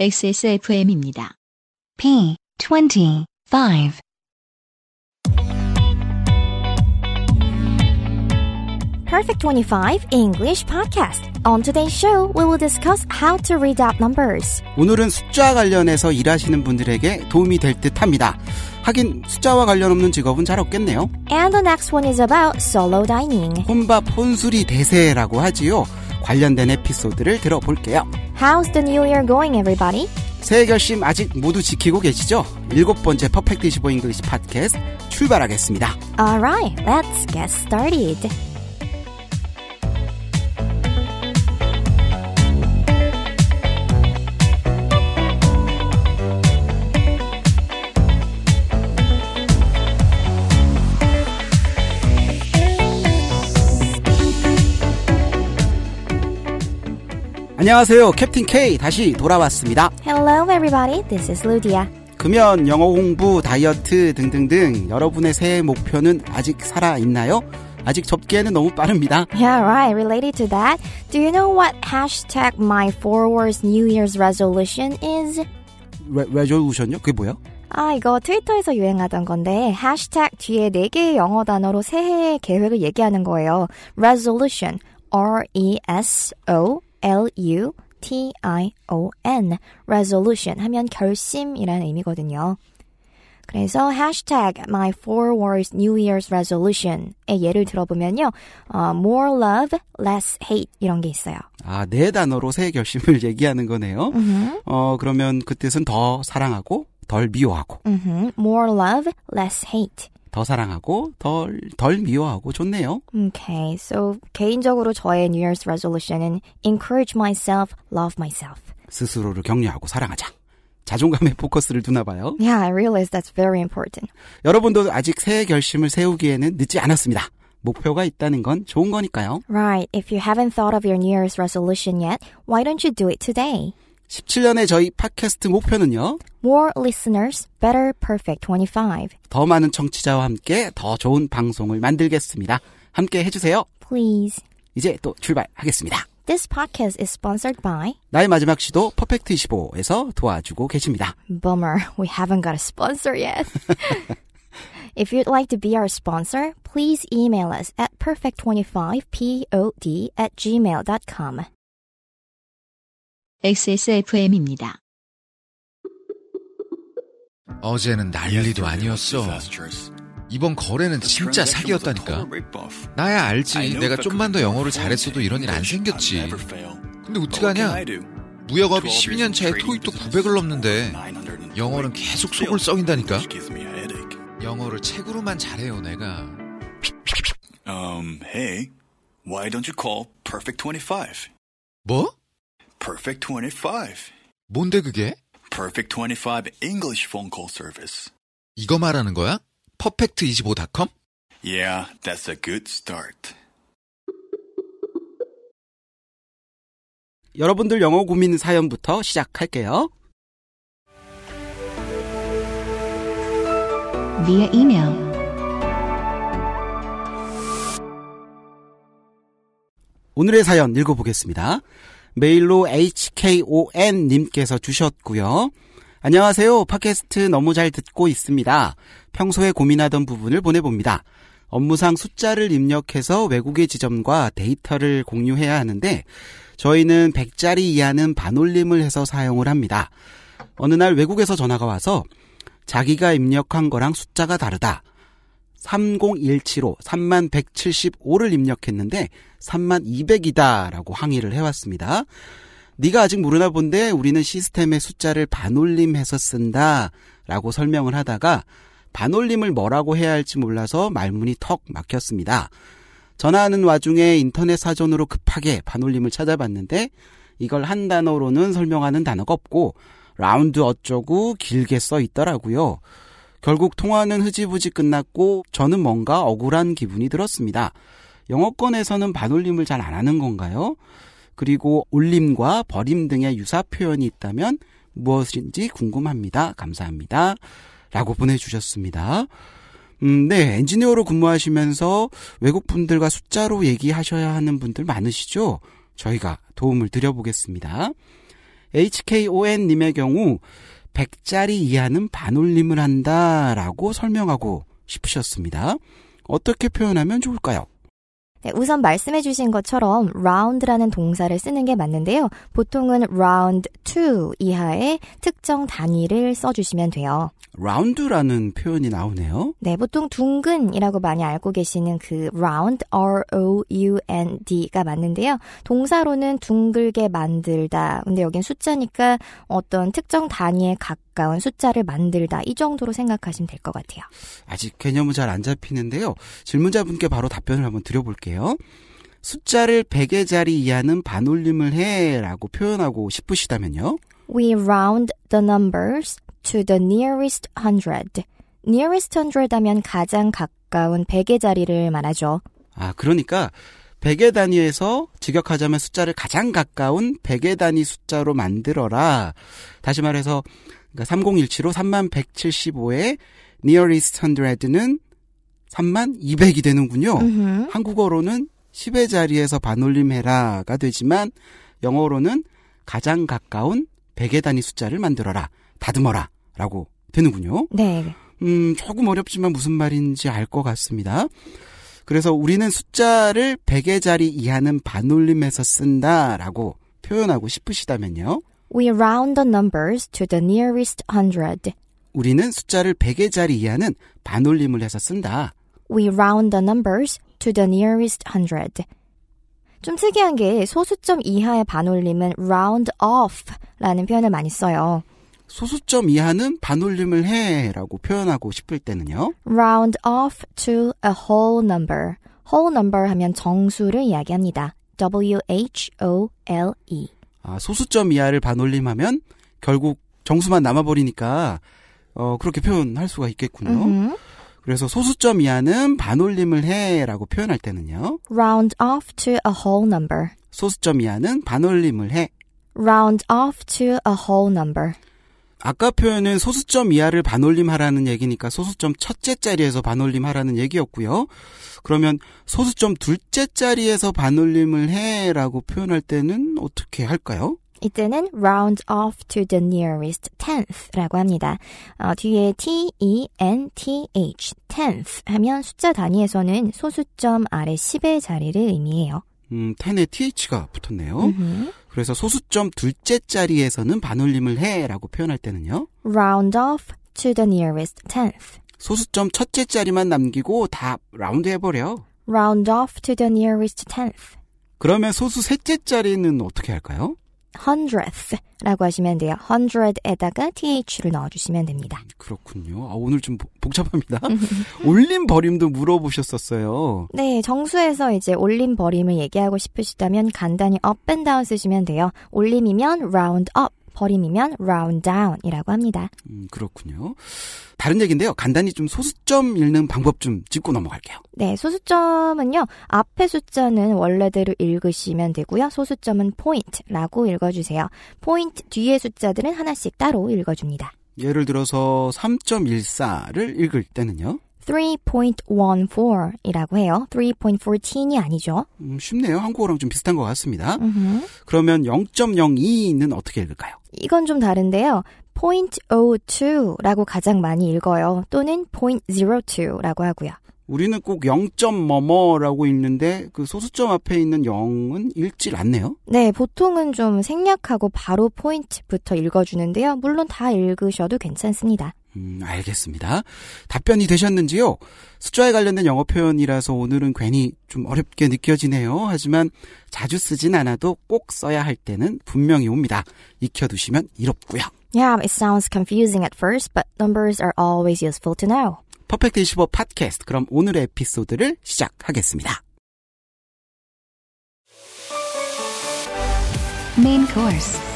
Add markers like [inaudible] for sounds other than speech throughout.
XSFM입니다. P 25 Perfect 25 English Podcast. On today's show, we will discuss how to read out numbers. 오늘은 숫자 관련해서 일하시는 분들에게 도움이 될 듯 합니다. 하긴 숫자와 관련 없는 직업은 잘 없겠네요. And the next one is about solo dining. 혼밥 혼술이 대세라고 하지요. 관련된 에피소드를 들어볼게요. How's the new year going, everybody? 새해 결심 아직 모두 지키고 계시죠? 일곱 번째 Perfect 25 English 팟캐스트 출발하겠습니다. Alright, let's get started. 안녕하세요. 캡틴 K 다시 돌아왔습니다. Hello, everybody. This is Ludia. 금연, 영어 공부, 다이어트 등등등 여러분의 새해 목표는 아직 살아 있나요? 아직 접기에는 너무 빠릅니다. Yeah, right. Related to that, do you know what hashtag my forwards New Year's resolution is? 레, 레졸루션요? 그게 뭐예요? 아, 이거 트위터에서 유행하던 건데, 해시태그 뒤에 네 개의 영어 단어로 새해 계획을 얘기하는 거예요. resolution, R-E-S-O-L-U-T-I-O-N, resolution 하면 결심이라는 의미거든요. 그래서 해시태그 my four words New Year's resolution의 예를 들어보면요, 어, more love, less hate 이런 게 있어요. 아, 네 단어로 새해 결심을 얘기하는 거네요. 음흠, 어, 그러면 그 뜻은 더 사랑하고, 덜 미워하고, 음흠. more love, less hate. 더 사랑하고, 덜, 덜 미워하고, 좋네요. Okay, so 개인적으로 저의 New Year's resolution은 encourage myself, love myself. 스스로를 격려하고 사랑하자. 자존감에 포커스를 두나 봐요. Yeah, I realize that's very important. 여러분도 아직 새해 결심을 세우기에는 늦지 않았습니다. 목표가 있다는 건 좋은 거니까요. Right, if you haven't thought of your New Year's resolution yet, why don't you do it today? 17년의 저희 팟캐스트 목표는요. More listeners, better perfect 25. 더 많은 청취자와 함께 더 좋은 방송을 만들겠습니다. 함께 해주세요. Please. 이제 또 출발하겠습니다. This podcast is sponsored by 나의 마지막 시도 퍼펙트 25에서 도와주고 계십니다. Bummer, we haven't got a sponsor yet. if you'd like to be our sponsor, please email us at perfect25pod at gmail.com. XSFM입니다. 어제는 난리도 아니었어. 이번 거래는 진짜 사기였다니까. 나야 알지. 내가 좀만 더 영어를 잘했어도 이런 일 안 생겼지. 근데 어떡하냐? 무역업이 12년 차에 토익도 900을 넘는데 영어는 계속 속을 썩인다니까. 영어를 책으로만 잘해요, 내가. Um, hey, why don't you call Perfect 25? 뭐? Perfect 25. 뭔데 그게? Perfect 25 English phone call service. 이거 말하는 거야? 퍼펙트25.com? Yeah, that's a good start. 여러분들 영어 고민 사연부터 시작할게요. via email 오늘의 사연 읽어보겠습니다. 메일로 HKON님께서 주셨고요. 안녕하세요. 팟캐스트 너무 잘 듣고 있습니다. 평소에 고민하던 부분을 보내봅니다. 업무상 숫자를 입력해서 외국의 지점과 데이터를 공유해야 하는데 저희는 100자리 이하는 반올림을 해서 사용을 합니다. 어느 날 외국에서 전화가 와서 자기가 입력한 거랑 숫자가 다르다. 30175, 3175를 입력했는데 3200이다 라고 항의를 해왔습니다. 네가 아직 모르나 본데 우리는 시스템의 숫자를 반올림해서 쓴다 라고 설명을 하다가 반올림을 뭐라고 해야 할지 몰라서 말문이 턱 막혔습니다. 전화하는 와중에 인터넷 사전으로 급하게 반올림을 찾아봤는데 이걸 한 단어로는 설명하는 단어가 없고 라운드 어쩌고 길게 써 있더라고요. 결국 통화는 흐지부지 끝났고 저는 뭔가 억울한 기분이 들었습니다. 영어권에서는 반올림을 잘 안 하는 건가요? 그리고 올림과 버림 등의 유사 표현이 있다면 무엇인지 궁금합니다. 감사합니다. 라고 보내주셨습니다. 음, 네. 엔지니어로 근무하시면서 외국 분들과 숫자로 얘기하셔야 하는 분들 많으시죠? 저희가 도움을 드려보겠습니다. HKON님의 경우 100짜리 이하는 반올림을 한다라고 설명하고 싶으셨습니다. 어떻게 표현하면 좋을까요? 네, 우선 말씀해 주신 것처럼 round라는 동사를 쓰는 게 맞는데요. 보통은 round 2 이하의 특정 단위를 써주시면 돼요. 라운드라는 표현이 나오네요. 네, 보통 둥근이라고 많이 알고 계시는 그 round, R-O-U-N-D가 맞는데요. 동사로는 둥글게 만들다. 근데 여긴 숫자니까 어떤 특정 단위에 가까운 숫자를 만들다. 이 정도로 생각하시면 될 것 같아요. 아직 개념은 잘 안 잡히는데요. 질문자분께 바로 답변을 한번 드려볼게요. 숫자를 100의 자리 이하는 반올림을 해 라고 표현하고 싶으시다면요. We round the numbers to the nearest hundred. nearest hundred 하면 가장 가까운 100의 자리를 말하죠. 아, 그러니까 100의 단위에서 직역하자면 숫자를 가장 가까운 100의 단위 숫자로 만들어라. 다시 말해서 그러니까 3017로 3175의 nearest hundred는 3200이 되는군요. 음흠. 한국어로는 10의 자리에서 반올림해라가 되지만 영어로는 가장 가까운 100의 단위 숫자를 만들어라. 다듬어라. 라고 되는군요. 네. 음, 조금 어렵지만 무슨 말인지 알 것 같습니다. 그래서 우리는 숫자를 100의 자리 이하는 반올림해서 쓴다라고 표현하고 싶으시다면요. We round the numbers to the nearest hundred. 우리는 숫자를 100의 자리 이하는 반올림을 해서 쓴다. We round the numbers to the nearest hundred. 좀 특이한 게 소수점 이하의 반올림은 round off라는 표현을 많이 써요. 소수점 이하는 반올림을 해라고 표현하고 싶을 때는요. round off to a whole number. whole number 하면 정수를 이야기합니다. W-H-O-L-E. 아, 소수점 이하를 반올림하면 결국 정수만 남아버리니까 어, 그렇게 표현할 수가 있겠군요. 음흠. 그래서 소수점 이하는 반올림을 해라고 표현할 때는요. round off to a whole number. 소수점 이하는 반올림을 해. round off to a whole number. 아까 표현은 소수점 이하를 반올림하라는 얘기니까 소수점 첫째 자리에서 반올림하라는 얘기였고요. 그러면 소수점 둘째 자리에서 반올림을 해라고 표현할 때는 어떻게 할까요? 이때는 round off to the nearest tenth라고 합니다. 어, 뒤에 t-e-n-t-h, tenth 하면 숫자 단위에서는 소수점 아래 10의 자리를 의미해요. 음, 10에 th가 붙었네요. 음흠. 그래서 소수점 둘째 자리에서는 반올림을 해라고 표현할 때는요. round off to the nearest tenth. 소수점 첫째 자리만 남기고 다 라운드 해버려. round off to the nearest tenth. 그러면 소수 셋째 자리는 어떻게 할까요? Hundredth라고 하시면 돼요. hundred에다가 th를 넣어주시면 됩니다. 그렇군요. 아, 오늘 좀 복- 복잡합니다. [laughs] 올림 버림도 물어보셨었어요. 네, 정수에서 이제 올림 버림을 얘기하고 싶으시다면 간단히 up and down 쓰시면 돼요. 올림이면 round up, 버림이면 round down이라고 합니다. 음, 그렇군요. 다른 얘기인데요. 간단히 좀 소수점 읽는 방법 좀 짚고 넘어갈게요. 네, 소수점은요. 앞에 숫자는 원래대로 읽으시면 되고요. 소수점은 point라고 읽어주세요. point 뒤에 숫자들은 하나씩 따로 읽어줍니다. 예를 들어서 3.14를 읽을 때는요. 3.14 이라고 해요. 3.14이 아니죠. 음, 쉽네요. 한국어랑 좀 비슷한 것 같습니다. 음흠. 그러면 0.02는 어떻게 읽을까요? 이건 좀 다른데요. .02라고 가장 많이 읽어요. 또는 .02라고 하고요. 우리는 꼭 0. 뭐뭐라고 읽는데 그 소수점 앞에 있는 0은 읽질 않네요. 네, 보통은 좀 생략하고 바로 포인트부터 읽어주는데요. 물론 다 읽으셔도 괜찮습니다. 음, 알겠습니다. 답변이 되셨는지요? 숫자에 관련된 영어 표현이라서 오늘은 괜히 좀 어렵게 느껴지네요. 하지만 자주 쓰진 않아도 꼭 써야 할 때는 분명히 옵니다. 익혀두시면 이롭고요. Yeah, it sounds confusing at first, but numbers are always useful to know. 퍼펙트 25 팟캐스트. 그럼 오늘의 에피소드를 시작하겠습니다. Main course.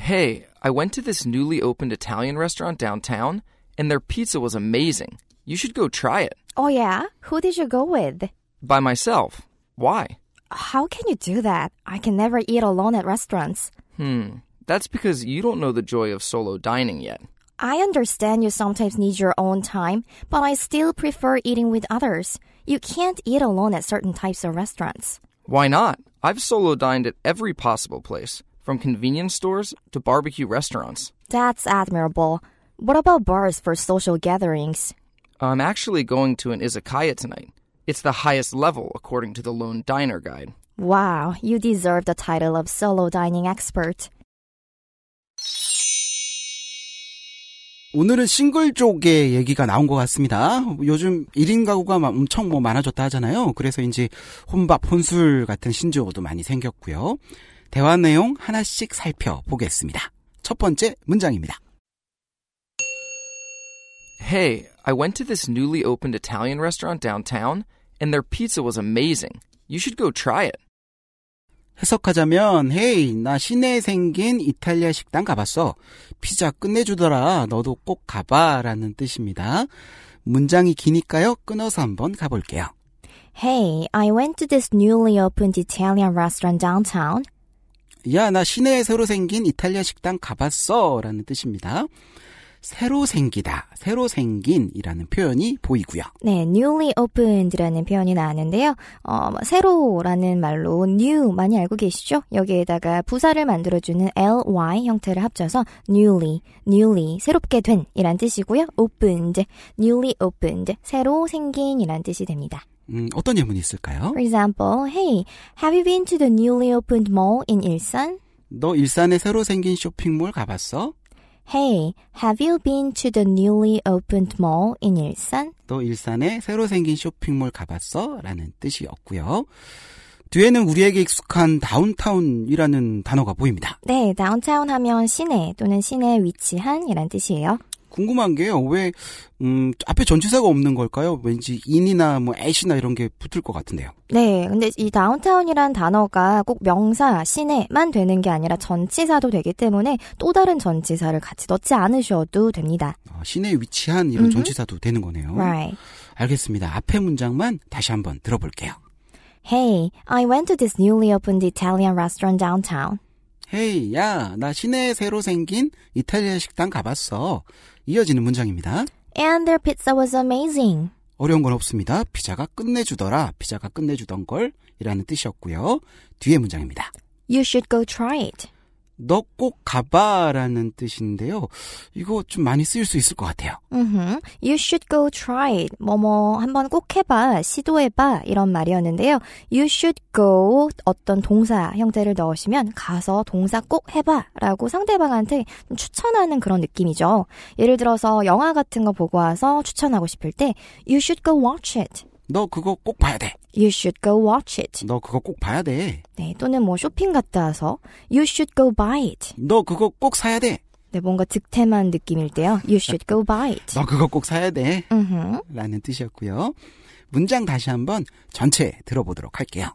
Hey, I went to this newly opened Italian restaurant downtown, and their pizza was amazing. You should go try it. Oh yeah? Who did you go with? By myself. Why? How can you do that? I can never eat alone at restaurants. Hmm, that's because you don't know the joy of solo dining yet. I understand you sometimes need your own time, but I still prefer eating with others. You can't eat alone at certain types of restaurants. Why not? I've solo dined at every possible place, from convenience stores to barbecue restaurants. That's admirable. What about bars for social gatherings? I'm actually going to an izakaya tonight. It's the highest level according to the Lone Diner Guide. Wow, you deserve the title of solo dining expert. 오늘은 싱글 쪽의 얘기가 나온 것 같습니다. 요즘 1인 가구가 막 엄청 뭐 많아졌다 하잖아요. 그래서인지 혼밥, 혼술 같은 신조어도 많이 생겼고요. 대화 내용 하나씩 살펴보겠습니다. 첫 번째 문장입니다. Hey, I went to this newly opened Italian restaurant downtown, and their pizza was amazing. You should go try it. 해석하자면 헤이 나 시내에 생긴 이탈리아 식당 가봤어. 피자 끝내주더라. 너도 꼭 가봐 라는 뜻입니다. 문장이 기니까요. 끊어서 한번 가볼게요. Hey, I went to this newly opened Italian restaurant downtown. 야, 나 시내에 새로 생긴 이탈리아 식당 가봤어. 라는 뜻입니다. 새로 생기다, 새로 생긴이라는 표현이 보이고요. 네, newly opened라는 표현이 나왔는데요. 어, 새로라는 말로 new 많이 알고 계시죠? 여기에다가 부사를 만들어주는 ly 형태를 합쳐서 newly, newly 새롭게 된 이란 뜻이고요. opened, newly opened 새로 생긴이란 뜻이 됩니다. 음, 어떤 예문이 있을까요? For example, hey, have you been to the newly opened mall in 일산? 너 일산에 새로 생긴 쇼핑몰 가봤어? Hey, have you been to the newly opened mall in 일산? 너 일산에 새로 생긴 쇼핑몰 가봤어? 라는 뜻이었고요. 뒤에는 우리에게 익숙한 다운타운이라는 단어가 보입니다. 네, 다운타운 하면 시내 또는 시내에 위치한 이란 뜻이에요. 궁금한 게요. 왜 음, 앞에 전치사가 없는 걸까요? 왠지 인이나 뭐 애시나 이런 게 붙을 것 같은데요. 네, 근데 이 다운타운이란 단어가 꼭 명사, 시내만 되는 게 아니라 전치사도 되기 때문에 또 다른 전치사를 같이 넣지 않으셔도 됩니다. 어, 시내에 위치한 이런 음흠. 전치사도 되는 거네요. Right. 알겠습니다. 앞에 문장만 다시 한번 들어볼게요. Hey, I went to this newly opened Italian restaurant downtown. 헤이, 야, 나 시내에 새로 생긴 이탈리아 식당 가봤어. 이어지는 문장입니다. And their pizza was amazing. 어려운 건 없습니다. 피자가 끝내주더라. 피자가 끝내주던 걸 이라는 뜻이었고요. 뒤에 문장입니다. You should go try it. 너 꼭 가봐라는 뜻인데요. 이거 좀 많이 쓰일 수 있을 것 같아요. 음흠. You should go try it. 뭐뭐 한번 꼭 해봐, 시도해봐 이런 말이었는데요. You should go 어떤 동사 형태를 넣으시면 가서 동사 꼭 해봐라고 상대방한테 좀 추천하는 그런 느낌이죠. 예를 들어서 영화 같은 거 보고 와서 추천하고 싶을 때 You should go watch it. 너 그거 꼭 봐야 돼. You should go watch it. 너 그거 꼭 봐야 돼. 네, 또는 뭐 쇼핑 갔다 와서 You should go buy it. 너 그거 꼭 사야 돼. 네, 뭔가 득템한 느낌일 때요. You should go buy it. 너 그거 꼭 사야 돼. 음흠. 라는 뜻이었고요. 문장 다시 한번 전체 들어보도록 할게요.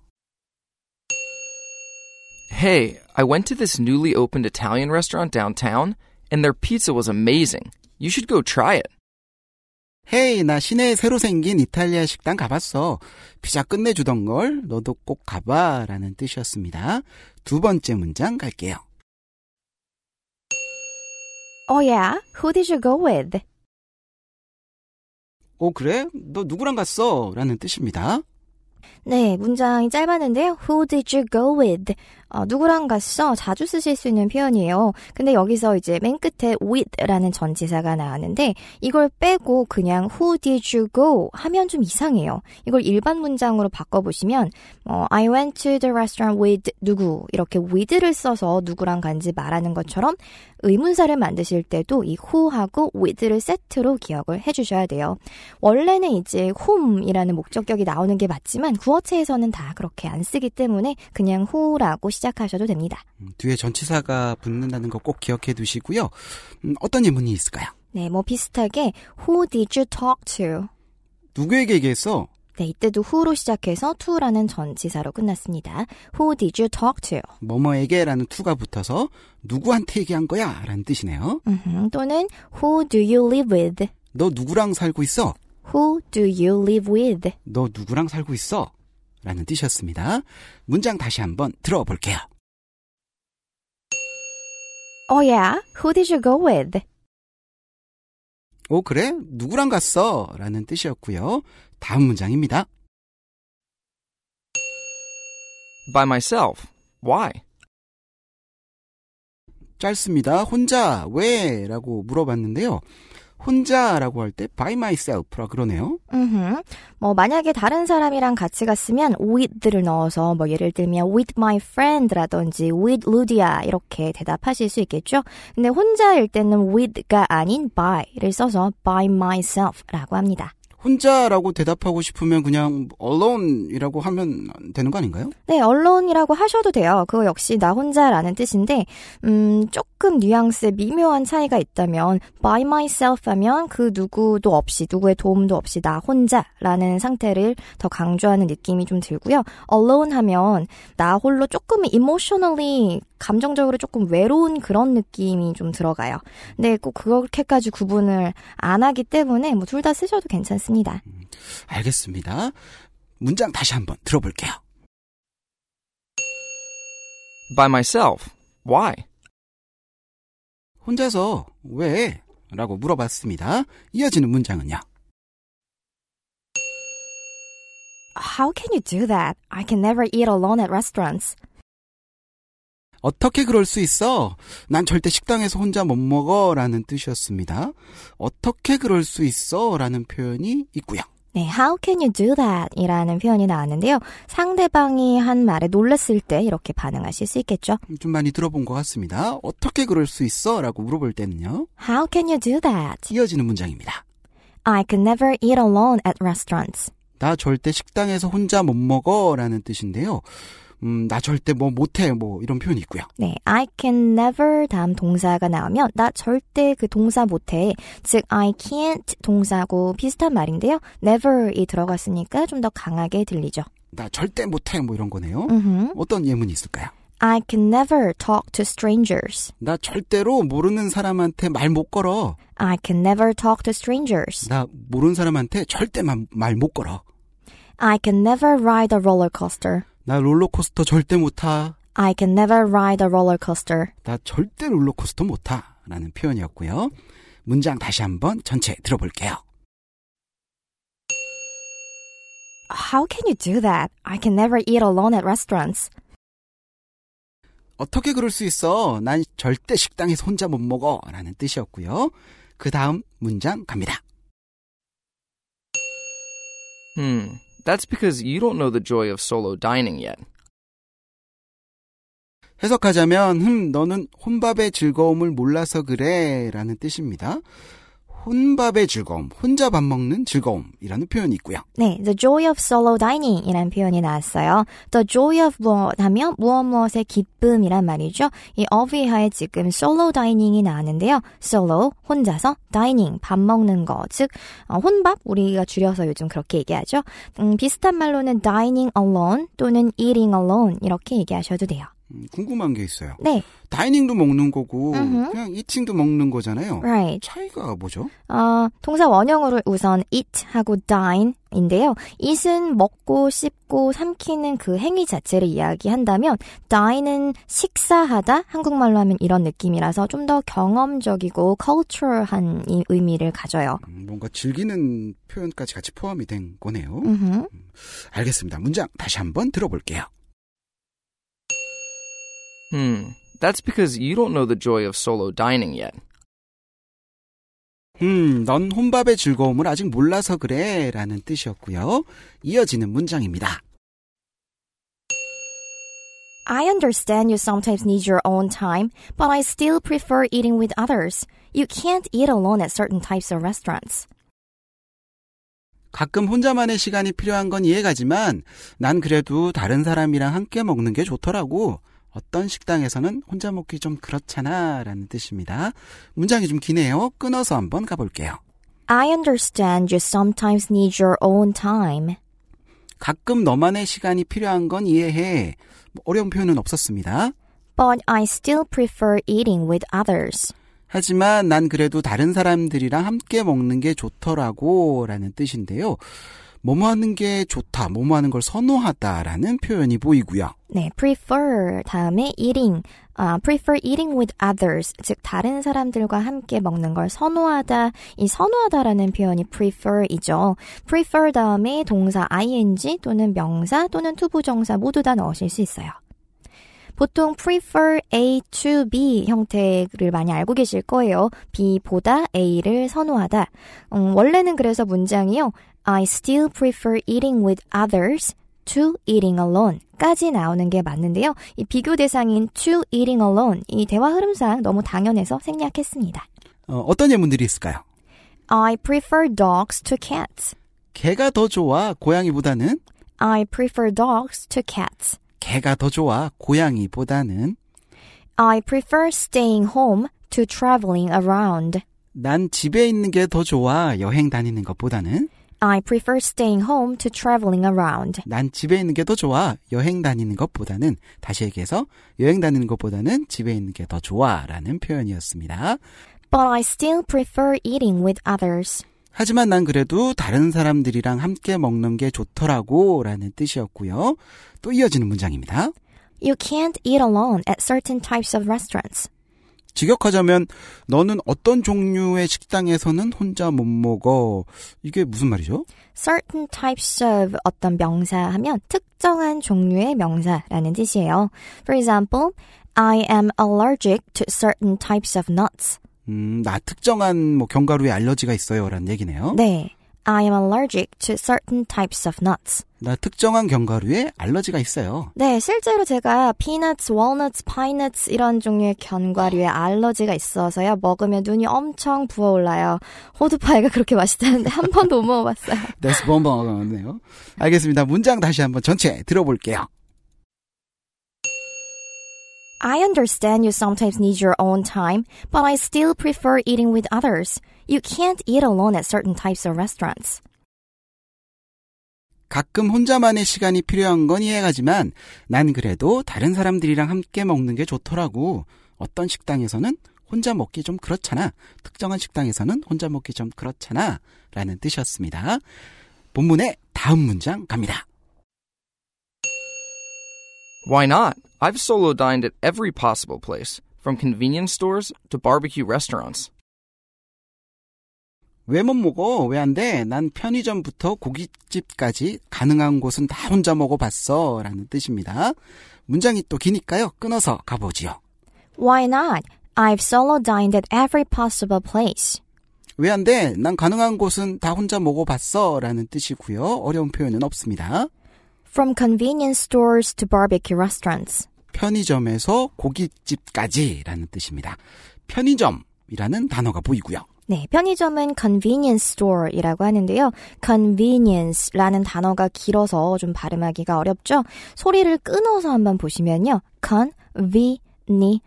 Hey, I went to this newly opened Italian restaurant downtown, and their pizza was amazing. You should go try it. 헤이, 나 시내에 새로 생긴 이탈리아 식당 가봤어. 피자 끝내주던 걸 너도 꼭 가봐. 라는 뜻이었습니다. 두 번째 문장 갈게요. Oh yeah? Who did you go with? 어, 그래? 너 누구랑 갔어? 라는 뜻입니다. 네, 문장이 짧았는데요. Who did you go with? 어, 누구랑 갔어? 자주 쓰실 수 있는 표현이에요. 근데 여기서 이제 맨 끝에 with라는 전치사가 나왔는데 이걸 빼고 그냥 who did you go 하면 좀 이상해요. 이걸 일반 문장으로 바꿔보시면 어, I went to the restaurant with 누구 이렇게 with를 써서 누구랑 간지 말하는 것처럼 의문사를 만드실 때도 이 who하고 with를 세트로 기억을 해주셔야 돼요. 원래는 이제 whom이라는 목적격이 나오는 게 맞지만 구어 체에서는 다 그렇게 안 쓰기 때문에 그냥 who라고 시작하셔도 됩니다. 음, 뒤에 전치사가 붙는다는 거 꼭 기억해 두시고요. 음, 어떤 예문이 있을까요? 네, 뭐 비슷하게 who did you talk to? 누구에게 얘기했어? 네, 이때도 who로 시작해서 to라는 전치사로 끝났습니다. Who did you talk to? 뭐뭐에게라는 투가 붙어서 누구한테 얘기한 거야? 라는 뜻이네요. 음흠, 또는 Who do you live with? 너 누구랑 살고 있어? Who do you live with? 너 누구랑 살고 있어? 라는 뜻이었습니다. 문장 다시 한번 들어볼게요. Oh yeah? Who did you go with? 오, 그래? 누구랑 갔어? 라는 뜻이었고요. 다음 문장입니다. By myself. Why? 짧습니다. 혼자, 왜? 라고 물어봤는데요. 혼자라고 할 때 by myself라 그러네요. 음흠. 뭐 만약에 다른 사람이랑 같이 갔으면 with를 넣어서 뭐 예를 들면 with my friend라든지 with Ludia 이렇게 대답하실 수 있겠죠. 근데 혼자일 때는 with가 아닌 by를 써서 by myself라고 합니다. 혼자라고 대답하고 싶으면 그냥 alone이라고 하면 되는 거 아닌가요? 네, 언론이라고 하셔도 돼요. 그거 역시 나 혼자라는 뜻인데, 음, 조금 뉘앙스에 미묘한 차이가 있다면, by myself 하면 그 누구도 없이, 누구의 도움도 없이 나 혼자라는 상태를 더 강조하는 느낌이 좀 들고요. alone 하면 나 홀로 조금 emotionally, 감정적으로 조금 외로운 그런 느낌이 좀 들어가요. 근데 꼭 그렇게까지 구분을 안 하기 때문에 뭐 둘 다 쓰셔도 괜찮습니다. 알겠습니다. 문장 다시 한번 들어볼게요. By myself. Why? 혼자서 왜? 라고 물어봤습니다. 이어지는 문장은요. How can you do that? I can never eat alone at restaurants. 어떻게 그럴 수 있어? 난 절대 식당에서 혼자 못 먹어. 라는 뜻이었습니다. 어떻게 그럴 수 있어? 라는 표현이 있고요. 네, how can you do that? 이라는 표현이 나왔는데요. 상대방이 한 말에 놀랐을 때 이렇게 반응하실 수 있겠죠. 좀 많이 들어본 것 같습니다. 어떻게 그럴 수 있어? 라고 물어볼 때는요. How can you do that? 이어지는 문장입니다. I can never eat alone at restaurants. 나 절대 식당에서 혼자 못 먹어. 라는 뜻인데요. 음, 나 절대 뭐 못해. 뭐 이런 표현이 있고요. 네, I can never 다음 동사가 나오면 나 절대 그 동사 못해. 즉 I can't 동사고 비슷한 말인데요. never이 들어갔으니까 좀 더 강하게 들리죠. 나 절대 못해. 뭐 이런 거네요. 음흠. 어떤 예문이 있을까요? I can never talk to strangers. 나 절대로 모르는 사람한테 말 못 걸어. I can never talk to strangers. 나 모르는 사람한테 절대 말못 걸어. I can never ride a roller coaster. 나 롤러코스터 절대 못 타. I can never ride a roller coaster. 나 절대 롤러코스터 못 타. 라는 표현이었고요. 문장 다시 한번 전체 들어볼게요. How can you do that? I can never eat alone at restaurants. 어떻게 그럴 수 있어? 난 절대 식당에서 혼자 못 먹어. 라는 뜻이었고요. 그 다음 문장 갑니다. Hmm. That's because you don't know the joy of solo dining yet. 해석하자면, 흠, 너는 혼밥의 즐거움을 몰라서 그래. 라는 뜻입니다. 혼밥의 즐거움, 혼자 밥 먹는 즐거움이라는 표현이 있고요. 네, the joy of solo dining 이란 표현이 나왔어요. the joy of 무엇 하면 무엇 무엇의 기쁨이란 말이죠. 이 이하에 지금 solo dining이 나왔는데요. solo, 혼자서, dining, 밥 먹는 거. 즉, 어, 혼밥, 우리가 줄여서 요즘 그렇게 얘기하죠. 음, 비슷한 말로는 dining alone 또는 eating alone 이렇게 얘기하셔도 돼요. 음, 궁금한 게 있어요. 네, 다이닝도 먹는 거고, 음흠. 그냥 이팅도 먹는 거잖아요. right. 차이가 뭐죠? 어, 동사 원형으로 우선 eat 하고 dine인데요. eat은 먹고 씹고 삼키는 그 행위 자체를 이야기한다면 dine은 식사하다 한국말로 하면 이런 느낌이라서 좀 더 경험적이고 cultural한 이 의미를 가져요. 음, 뭔가 즐기는 표현까지 같이 포함이 된 거네요. 음흠. 알겠습니다. 문장 다시 한번 들어볼게요. Hmm. That's because you don't know the joy of solo dining yet. 음, 넌 혼밥의 즐거움을 아직 몰라서 그래. 라는 뜻이었고요. 이어지는 문장입니다. I understand you sometimes need your own time, but I still prefer eating with others. You can't eat alone at certain types of restaurants. 가끔 혼자만의 시간이 필요한 건 이해가지만 난 그래도 다른 사람이랑 함께 먹는 게 좋더라고. 어떤 식당에서는 혼자 먹기 좀 그렇잖아. 라는 뜻입니다. 문장이 좀 기네요. 끊어서 한번 가볼게요. I understand you sometimes need your own time. 가끔 너만의 시간이 필요한 건 이해해. 뭐 어려운 표현은 없었습니다. But I still prefer eating with others. 하지만 난 그래도 다른 사람들이랑 함께 먹는 게 좋더라고 라는 뜻인데요. 뭐뭐 하는 게 좋다, 뭐뭐 하는 걸 선호하다라는 표현이 보이고요. 네, prefer 다음에 eating, 아, prefer eating with others, 즉 다른 사람들과 함께 먹는 걸 선호하다. 이 선호하다라는 표현이 prefer이죠. prefer 다음에 동사 ing 또는 명사 또는 투부정사 모두 다 넣으실 수 있어요. 보통 prefer A to B 형태를 많이 알고 계실 거예요. B보다 A를 선호하다. 음, 원래는 그래서 문장이요. I still prefer eating with others to eating alone 까지 나오는 게 맞는데요. 이 비교 대상인 to eating alone 이 대화 흐름상 너무 당연해서 생략했습니다. 어, 어떤 예문들이 있을까요? I prefer dogs to cats. 개가 더 좋아, 고양이보다는? I prefer dogs to cats. 개가 더 좋아, 고양이보다는? I prefer staying home to traveling around. 난 집에 있는 게 더 좋아, 여행 다니는 것보다는? I prefer staying home to traveling around. 난 집에 있는 게 더 좋아, 여행 다니는 것보다는? 다시 얘기해서, 여행 다니는 것보다는 집에 있는 게 더 좋아, 라는 표현이었습니다. But I still prefer eating with others. 하지만 난 그래도 다른 사람들이랑 함께 먹는 게 좋더라고, 라는 뜻이었고요. 또 이어지는 문장입니다. You can't eat alone at certain types of restaurants. 직역하자면 너는 어떤 종류의 식당에서는 혼자 못 먹어. 이게 무슨 말이죠? certain types of 어떤 명사 하면 특정한 종류의 명사라는 뜻이에요. For example, I am allergic to certain types of nuts. 음, 나 특정한 뭐 견과류에 알러지가 있어요라는 얘기네요. 네. I am allergic to certain types of nuts. 나 특정한 견과류에 알러지가 있어요. 네, 실제로 제가 walnuts, pine nuts 이런 종류의 견과류에 알러지가 있어서요. 먹으면 눈이 엄청 부어올라요. 호두파이가 그렇게 맛있다는데 한 번도 못 먹어봤어요. That's bonbon네요. 알겠습니다. 문장 다시 한번 전체 들어볼게요. I understand you sometimes need your own time, but I still prefer eating with others. You can't eat alone at certain types of restaurants. 가끔 혼자만의 시간이 필요한 건 이해가지만 난 그래도 다른 사람들이랑 함께 먹는 게 좋더라고. 어떤 식당에서는 혼자 먹기 좀 그렇잖아. 특정한 식당에서는 혼자 먹기 좀 그렇잖아. 라는 뜻이었습니다. 본문의 다음 문장 갑니다. Why not? I've solo dined at every possible place, from convenience stores to barbecue restaurants. 왜 못 먹어? 왜 안 돼? 난 편의점부터 고깃집까지 가능한 곳은 다 혼자 먹어봤어. 라는 뜻입니다. 문장이 또 기니까요. 끊어서 가보지요. Why not? I've solo dined at every possible place. 왜 안 돼? 난 가능한 곳은 다 혼자 먹어봤어. 라는 뜻이고요. 어려운 표현은 없습니다. From convenience stores to barbecue restaurants. 편의점에서 고깃집까지 라는 뜻입니다. 편의점이라는 단어가 보이고요. 네, 편의점은 convenience store이라고 하는데요. convenience라는 단어가 길어서 좀 발음하기가 어렵죠. 소리를 끊어서 한번 보시면요. convenience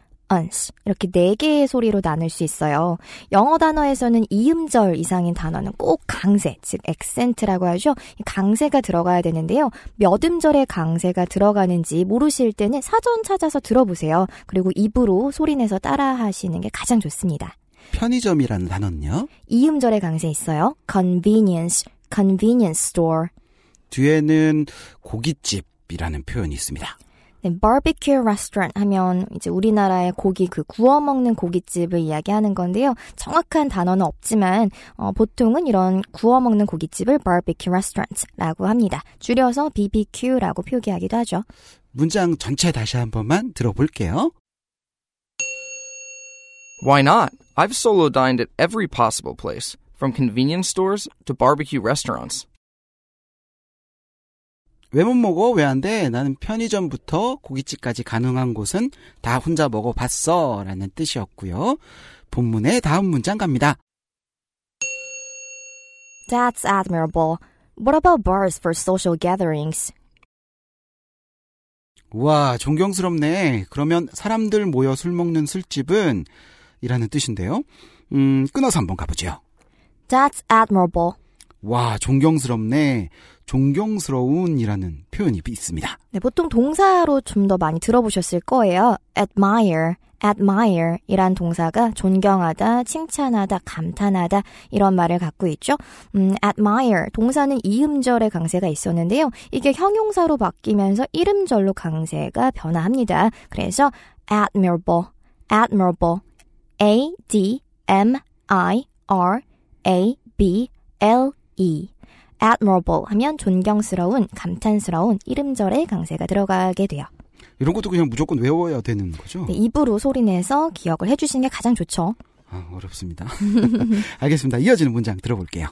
이렇게 네 개의 소리로 나눌 수 있어요. 영어 단어에서는 이음절 이상인 단어는 꼭 강세, 즉 액센트라고 하죠. 이 강세가 들어가야 되는데요. 몇 음절의 강세가 들어가는지 모르실 때는 사전 찾아서 들어보세요. 그리고 입으로 소리내서 따라하시는 게 가장 좋습니다. 편의점이라는 단어는요. 이음절의 강세 있어요. convenience, convenience store. 뒤에는 고깃집이라는 표현이 있습니다. 네, barbecue restaurant 하면 이제 우리나라의 고기 그 구워 먹는 고깃집을 이야기하는 건데요. 정확한 단어는 없지만 어, 보통은 이런 구워 먹는 고깃집을 barbecue restaurant라고 합니다. 줄여서 BBQ라고 표기하기도 하죠. 문장 전체 다시 한 번만 들어볼게요. Why not? I've solo dined at every possible place, from convenience stores to barbecue restaurants. 왜 못 먹어? 왜 안 돼? 나는 편의점부터 고깃집까지 가능한 곳은 다 혼자 먹어봤어. 라는 뜻이었고요. 본문의 다음 문장 갑니다. That's admirable. What about bars for social gatherings? 우와, 존경스럽네. 그러면 사람들 모여 술 먹는 술집은 이라는 뜻인데요. 음, 끊어서 한번 가보죠. That's admirable. 와, 존경스럽네. 존경스러운이라는 표현이 있습니다. 네, 보통 동사로 좀 더 많이 들어보셨을 거예요. admire, admire 이란 동사가 존경하다, 칭찬하다, 감탄하다 이런 말을 갖고 있죠. 음, admire 동사는 이음절의 강세가 있었는데요. 이게 형용사로 바뀌면서 이름절로 강세가 변화합니다. 그래서 admirable, admirable, a d m i r a b l e admirable 하면 존경스러운, 감탄스러운 이름절의 강세가 들어가게 돼요. 이런 것도 그냥 무조건 외워야 되는 거죠? 네, 입으로 소리내서 기억을 해주시는 게 가장 좋죠. 아, 어렵습니다. [laughs] 알겠습니다. 이어지는 문장 들어볼게요.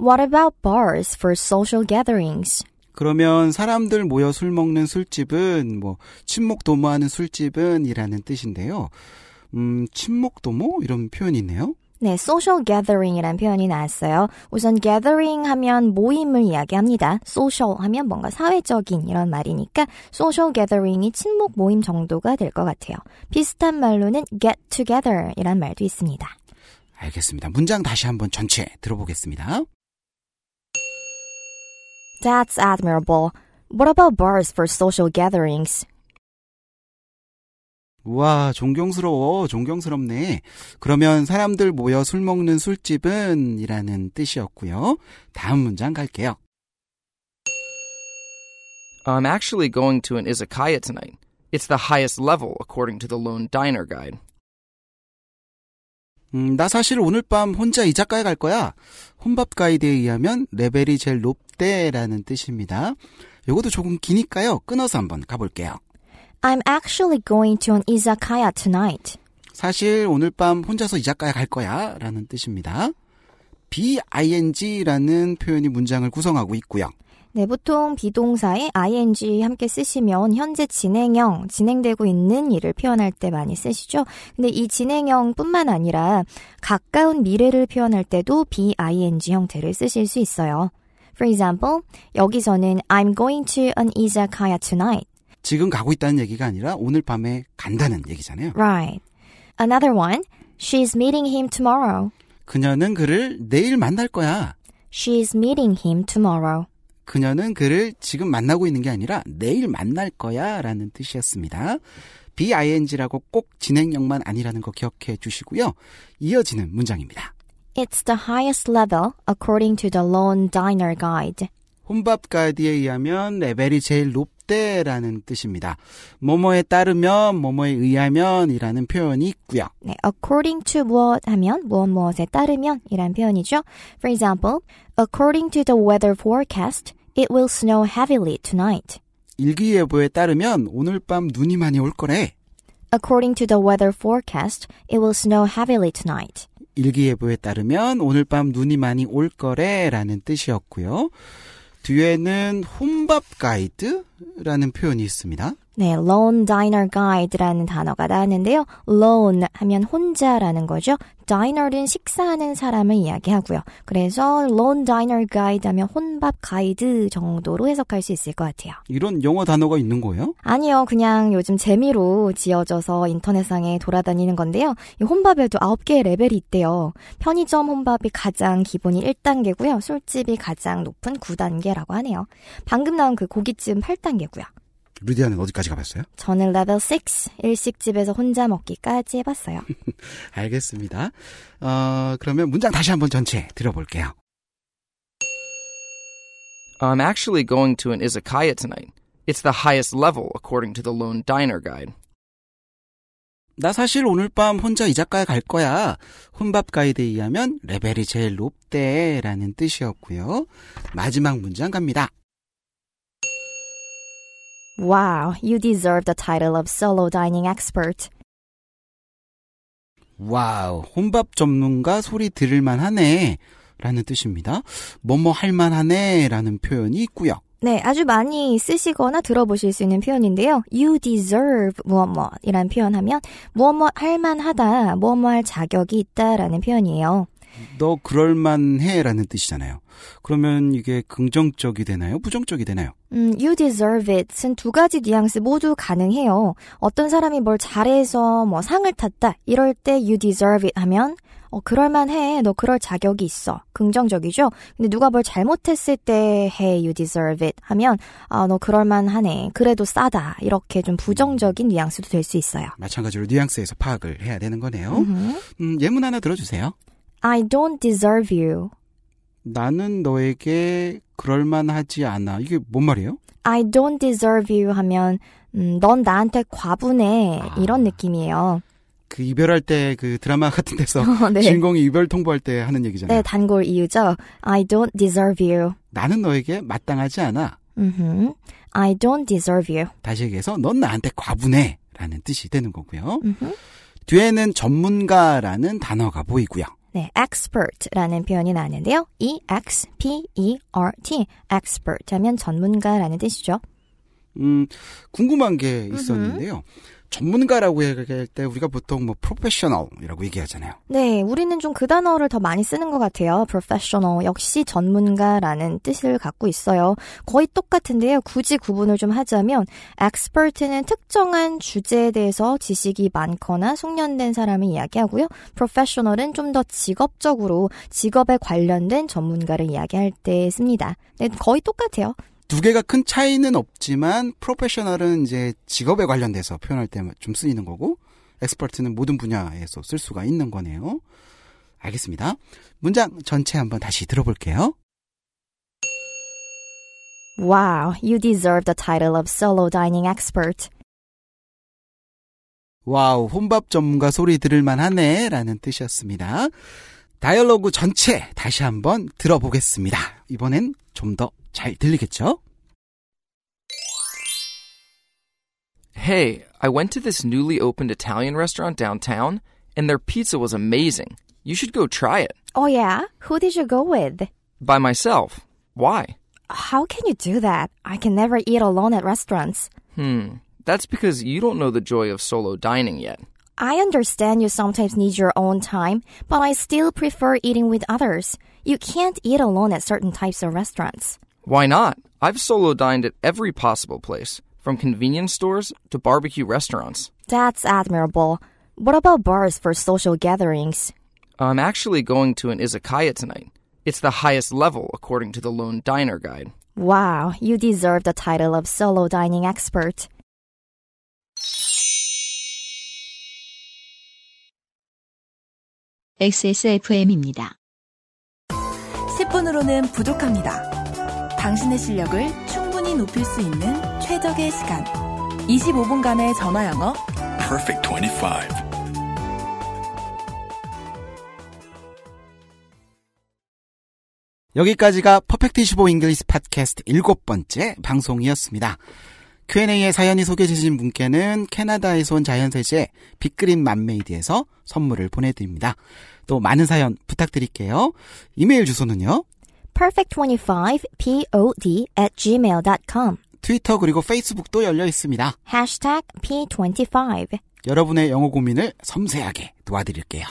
What about bars for social gatherings? 그러면 사람들 모여 술 먹는 술집은 뭐 친목 도모하는 술집은 이라는 뜻인데요. 음, 친목 도모 이런 표현이 있네요. 네, social gathering이라는 표현이 나왔어요. 우선 gathering 하면 모임을 이야기합니다. social 하면 뭔가 사회적인 이런 말이니까 social gathering이 친목 모임 정도가 될 것 같아요. 비슷한 말로는 get together 이란 말도 있습니다. 알겠습니다. 문장 다시 한번 전체 들어보겠습니다. That's admirable. What about bars for social gatherings? 우와, 존경스러워, 존경스럽네. 그러면 사람들 모여 술 먹는 술집은 이라는 뜻이었고요. 다음 문장 갈게요. I'm actually going to an izakaya tonight. It's the highest level according to the Lone Diner Guide. 음, 나 사실 오늘 밤 혼자 이자카에 갈 거야. 혼밥 가이드에 의하면 레벨이 제일 높대라는 뜻입니다. 요것도 조금 기니까요. 끊어서 한번 가볼게요. I'm actually going to an izakaya tonight. 사실 오늘 밤 혼자서 이자카에 갈 거야 라는 뜻입니다. bing라는 표현이 문장을 구성하고 있고요. 네, 보통 비동사에 ing 함께 쓰시면 현재 진행형, 진행되고 있는 일을 표현할 때 많이 쓰시죠. 근데 이 진행형뿐만 아니라 가까운 미래를 표현할 때도 bing 형태를 쓰실 수 있어요. For example, 여기서는 I'm going to an izakaya tonight. 지금 가고 있다는 얘기가 아니라 오늘 밤에 간다는 얘기잖아요. Right. Another one. She's meeting him tomorrow. 그녀는 그를 내일 만날 거야. She's meeting him tomorrow. 그녀는 그를 지금 만나고 있는 게 아니라 내일 만날 거야 라는 뜻이었습니다. bing라고 꼭 진행형만 아니라는 거 기억해 주시고요. 이어지는 문장입니다. It's the highest level according to the Lone Diner Guide. 혼밥 가이드에 의하면 레벨이 제일 높대라는 뜻입니다. 뭐뭐에 따르면, 뭐뭐에 의하면이라는 표현이 있고요. 네, according to 무엇 하면 무엇 무엇에 따르면 이란 표현이죠. For example, according to the weather forecast, it will snow heavily tonight. 일기예보에 따르면 오늘 밤 눈이 많이 올 거래. According to the weather forecast, it will snow heavily tonight. 일기예보에 따르면 오늘 밤 눈이 많이 올 거래라는 뜻이었고요. 뒤에는 혼밥 가이드라는 표현이 있습니다. 네, lone diner guide라는 단어가 나왔는데요. lone 하면 혼자라는 거죠. diner는 식사하는 사람을 이야기하고요. 그래서 lone diner guide 하면 혼밥 가이드 정도로 해석할 수 있을 것 같아요. 이런 영어 단어가 있는 거예요? 아니요, 그냥 요즘 재미로 지어져서 인터넷상에 돌아다니는 건데요. 이 혼밥에도 9개의 레벨이 있대요. 편의점 혼밥이 가장 기본이 1단계고요. 술집이 가장 높은 9단계라고 하네요. 방금 나온 그 고깃집 8단계고요. 루디아는 어디까지 가봤어요? 저는 레벨 6 일식집에서 혼자 먹기까지 해봤어요. [laughs] 알겠습니다. 어, 그러면 문장 다시 한번 전체 들어볼게요. I'm actually going to an izakaya tonight. It's the highest level according to the Lone Diner Guide. 나 사실 오늘 밤 혼자 이자카에 갈 거야. 혼밥 가이드에 의하면 레벨이 제일 높대라는 뜻이었고요. 마지막 문장 갑니다. Wow, you deserve the title of solo dining expert. 와우, 혼밥 전문가 소리 들을만 하네. 라는 뜻입니다. 뭐뭐 할만 하네. 라는 표현이 있고요. 네, 아주 많이 쓰시거나 들어보실 수 있는 표현인데요. You deserve 무엇 무엇이라는 표현하면 무엇 무엇 할만하다, 무엇 무엇 할 자격이 있다라는 표현이에요. 너 그럴만해. 라는 뜻이잖아요. 그러면 이게 긍정적이 되나요? 부정적이 되나요? 음, you deserve it은 두 가지 뉘앙스 모두 가능해요. 어떤 사람이 뭘 잘해서 뭐 상을 탔다 이럴 때 you deserve it 하면 어, 그럴만해. 너 그럴 자격이 있어. 긍정적이죠? 근데 누가 뭘 잘못했을 때, hey, you deserve it. 하면, 아, 너 그럴만하네. 그래도 싸다. 이렇게 좀 부정적인 뉘앙스도 될 수 있어요. 마찬가지로 뉘앙스에서 파악을 해야 되는 거네요. 음, 예문 하나 들어주세요. I don't deserve you. 나는 너에게 그럴만하지 않아. 이게 뭔 말이에요? I don't deserve you 하면, 음, 넌 나한테 과분해. 아. 이런 느낌이에요. 그 이별할 때 그 드라마 같은 데서 [laughs] 네. 주인공이 이별 통보할 때 하는 얘기잖아요. 네, 단골 이유죠. I don't deserve you. 나는 너에게 마땅하지 않아. 음흠. I don't deserve you. 다시 얘기해서 넌 나한테 과분해 라는 뜻이 되는 거고요. 음흠. 뒤에는 전문가라는 단어가 보이고요. 네, expert라는 표현이 나왔는데요. E X P E R T expert 하면 전문가라는 뜻이죠. 음, 궁금한 게 있었는데요. 전문가라고 얘기할 때 우리가 보통 뭐 프로페셔널이라고 얘기하잖아요. 네, 우리는 좀 그 단어를 더 많이 쓰는 것 같아요. professional 역시 전문가라는 뜻을 갖고 있어요. 거의 똑같은데요. 굳이 구분을 좀 하자면 expert는 특정한 주제에 대해서 지식이 많거나 숙련된 사람을 이야기하고요. professional은 좀 더 직업적으로 직업에 관련된 전문가를 이야기할 때 씁니다. 네, 거의 똑같아요. 두 개가 큰 차이는 없지만 프로페셔널은 이제 직업에 관련돼서 표현할 때 좀 쓰이는 거고 expert는 모든 분야에서 쓸 수가 있는 거네요. 알겠습니다. 문장 전체 한번 다시 들어볼게요. Wow, you deserve the title of solo dining expert. 와우, 혼밥 전문가 소리 들을만 하네. 라는 뜻이었습니다. dialogue 전체 다시 한번 들어보겠습니다. 이번엔 좀 더 잘 들리겠죠? Hey, I went to this newly opened Italian restaurant downtown, and their pizza was amazing. You should go try it. Oh yeah? Who did you go with? By myself. Why? How can you do that? I can never eat alone at restaurants. Hmm, that's because you don't know the joy of solo dining yet. I understand you sometimes need your own time, but I still prefer eating with others. You can't eat alone at certain types of restaurants. Why not? I've solo dined at every possible place, from convenience stores to barbecue restaurants. That's admirable. What about bars for social gatherings? I'm actually going to an izakaya tonight. It's the highest level according to the Lone Diner Guide. Wow, you deserve the title of solo dining expert. XSFM입니다. 10분으로는 부족합니다. 당신의 실력을 충분히 높일 수 있는 최적의 시간. 25분간의 전화 영어. Perfect 25. 여기까지가 Perfect 25 English 팟캐스트 일곱 번째 방송이었습니다. Q&A에 사연이 소개되신 분께는 캐나다에서 온 자연세제 빅그린 맘메이드에서 선물을 보내드립니다. 또 많은 사연 부탁드릴게요. 이메일 주소는요. Perfect25 pod at gmail.com 트위터 그리고 페이스북도 열려 있습니다. hashtag p25 여러분의 영어 고민을 섬세하게 도와드릴게요.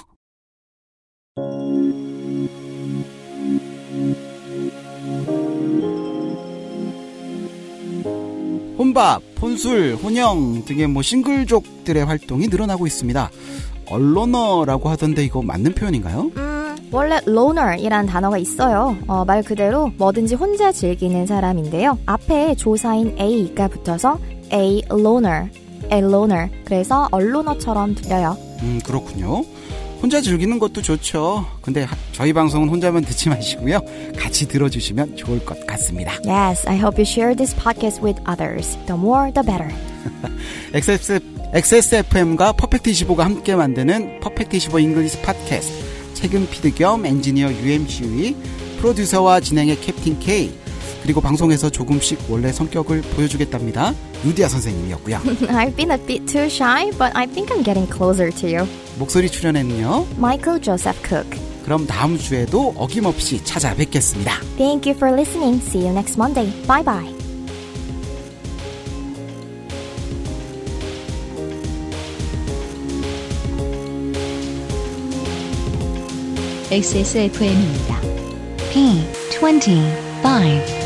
혼밥, 혼술, 혼영 등의 뭐 싱글족들의 활동이 늘어나고 있습니다. 언론어라고 하던데 이거 맞는 표현인가요? 음, 원래 loner이란 단어가 있어요. 어, 말 그대로 뭐든지 혼자 즐기는 사람인데요. 앞에 조사인 a가 붙어서 a loner, a loner. 그래서 언론어처럼 들려요. 음, 그렇군요. 혼자 즐기는 것도 좋죠. 근데 하- 저희 방송은 혼자만 듣지 마시고요. 같이 들어주시면 좋을 것 같습니다. Yes, I hope you share this podcast with others. The more, the better. [laughs] XSF, XSFM과 Perfect25가 함께 만드는 Perfect25 English 팟캐스트 책임 PD 겸 엔지니어 UMC의 프로듀서와 진행의 Captain K 그리고 방송에서 조금씩 원래 성격을 보여주겠답니다. 유디아 선생님이었고요. I've been a bit too shy, but I think I'm getting closer to you. 목소리 출연에는요. Michael Joseph Cook. 그럼 다음 주에도 어김없이 찾아뵙겠습니다. Thank you for listening. See you next Monday. Bye bye. XSFM입니다. P25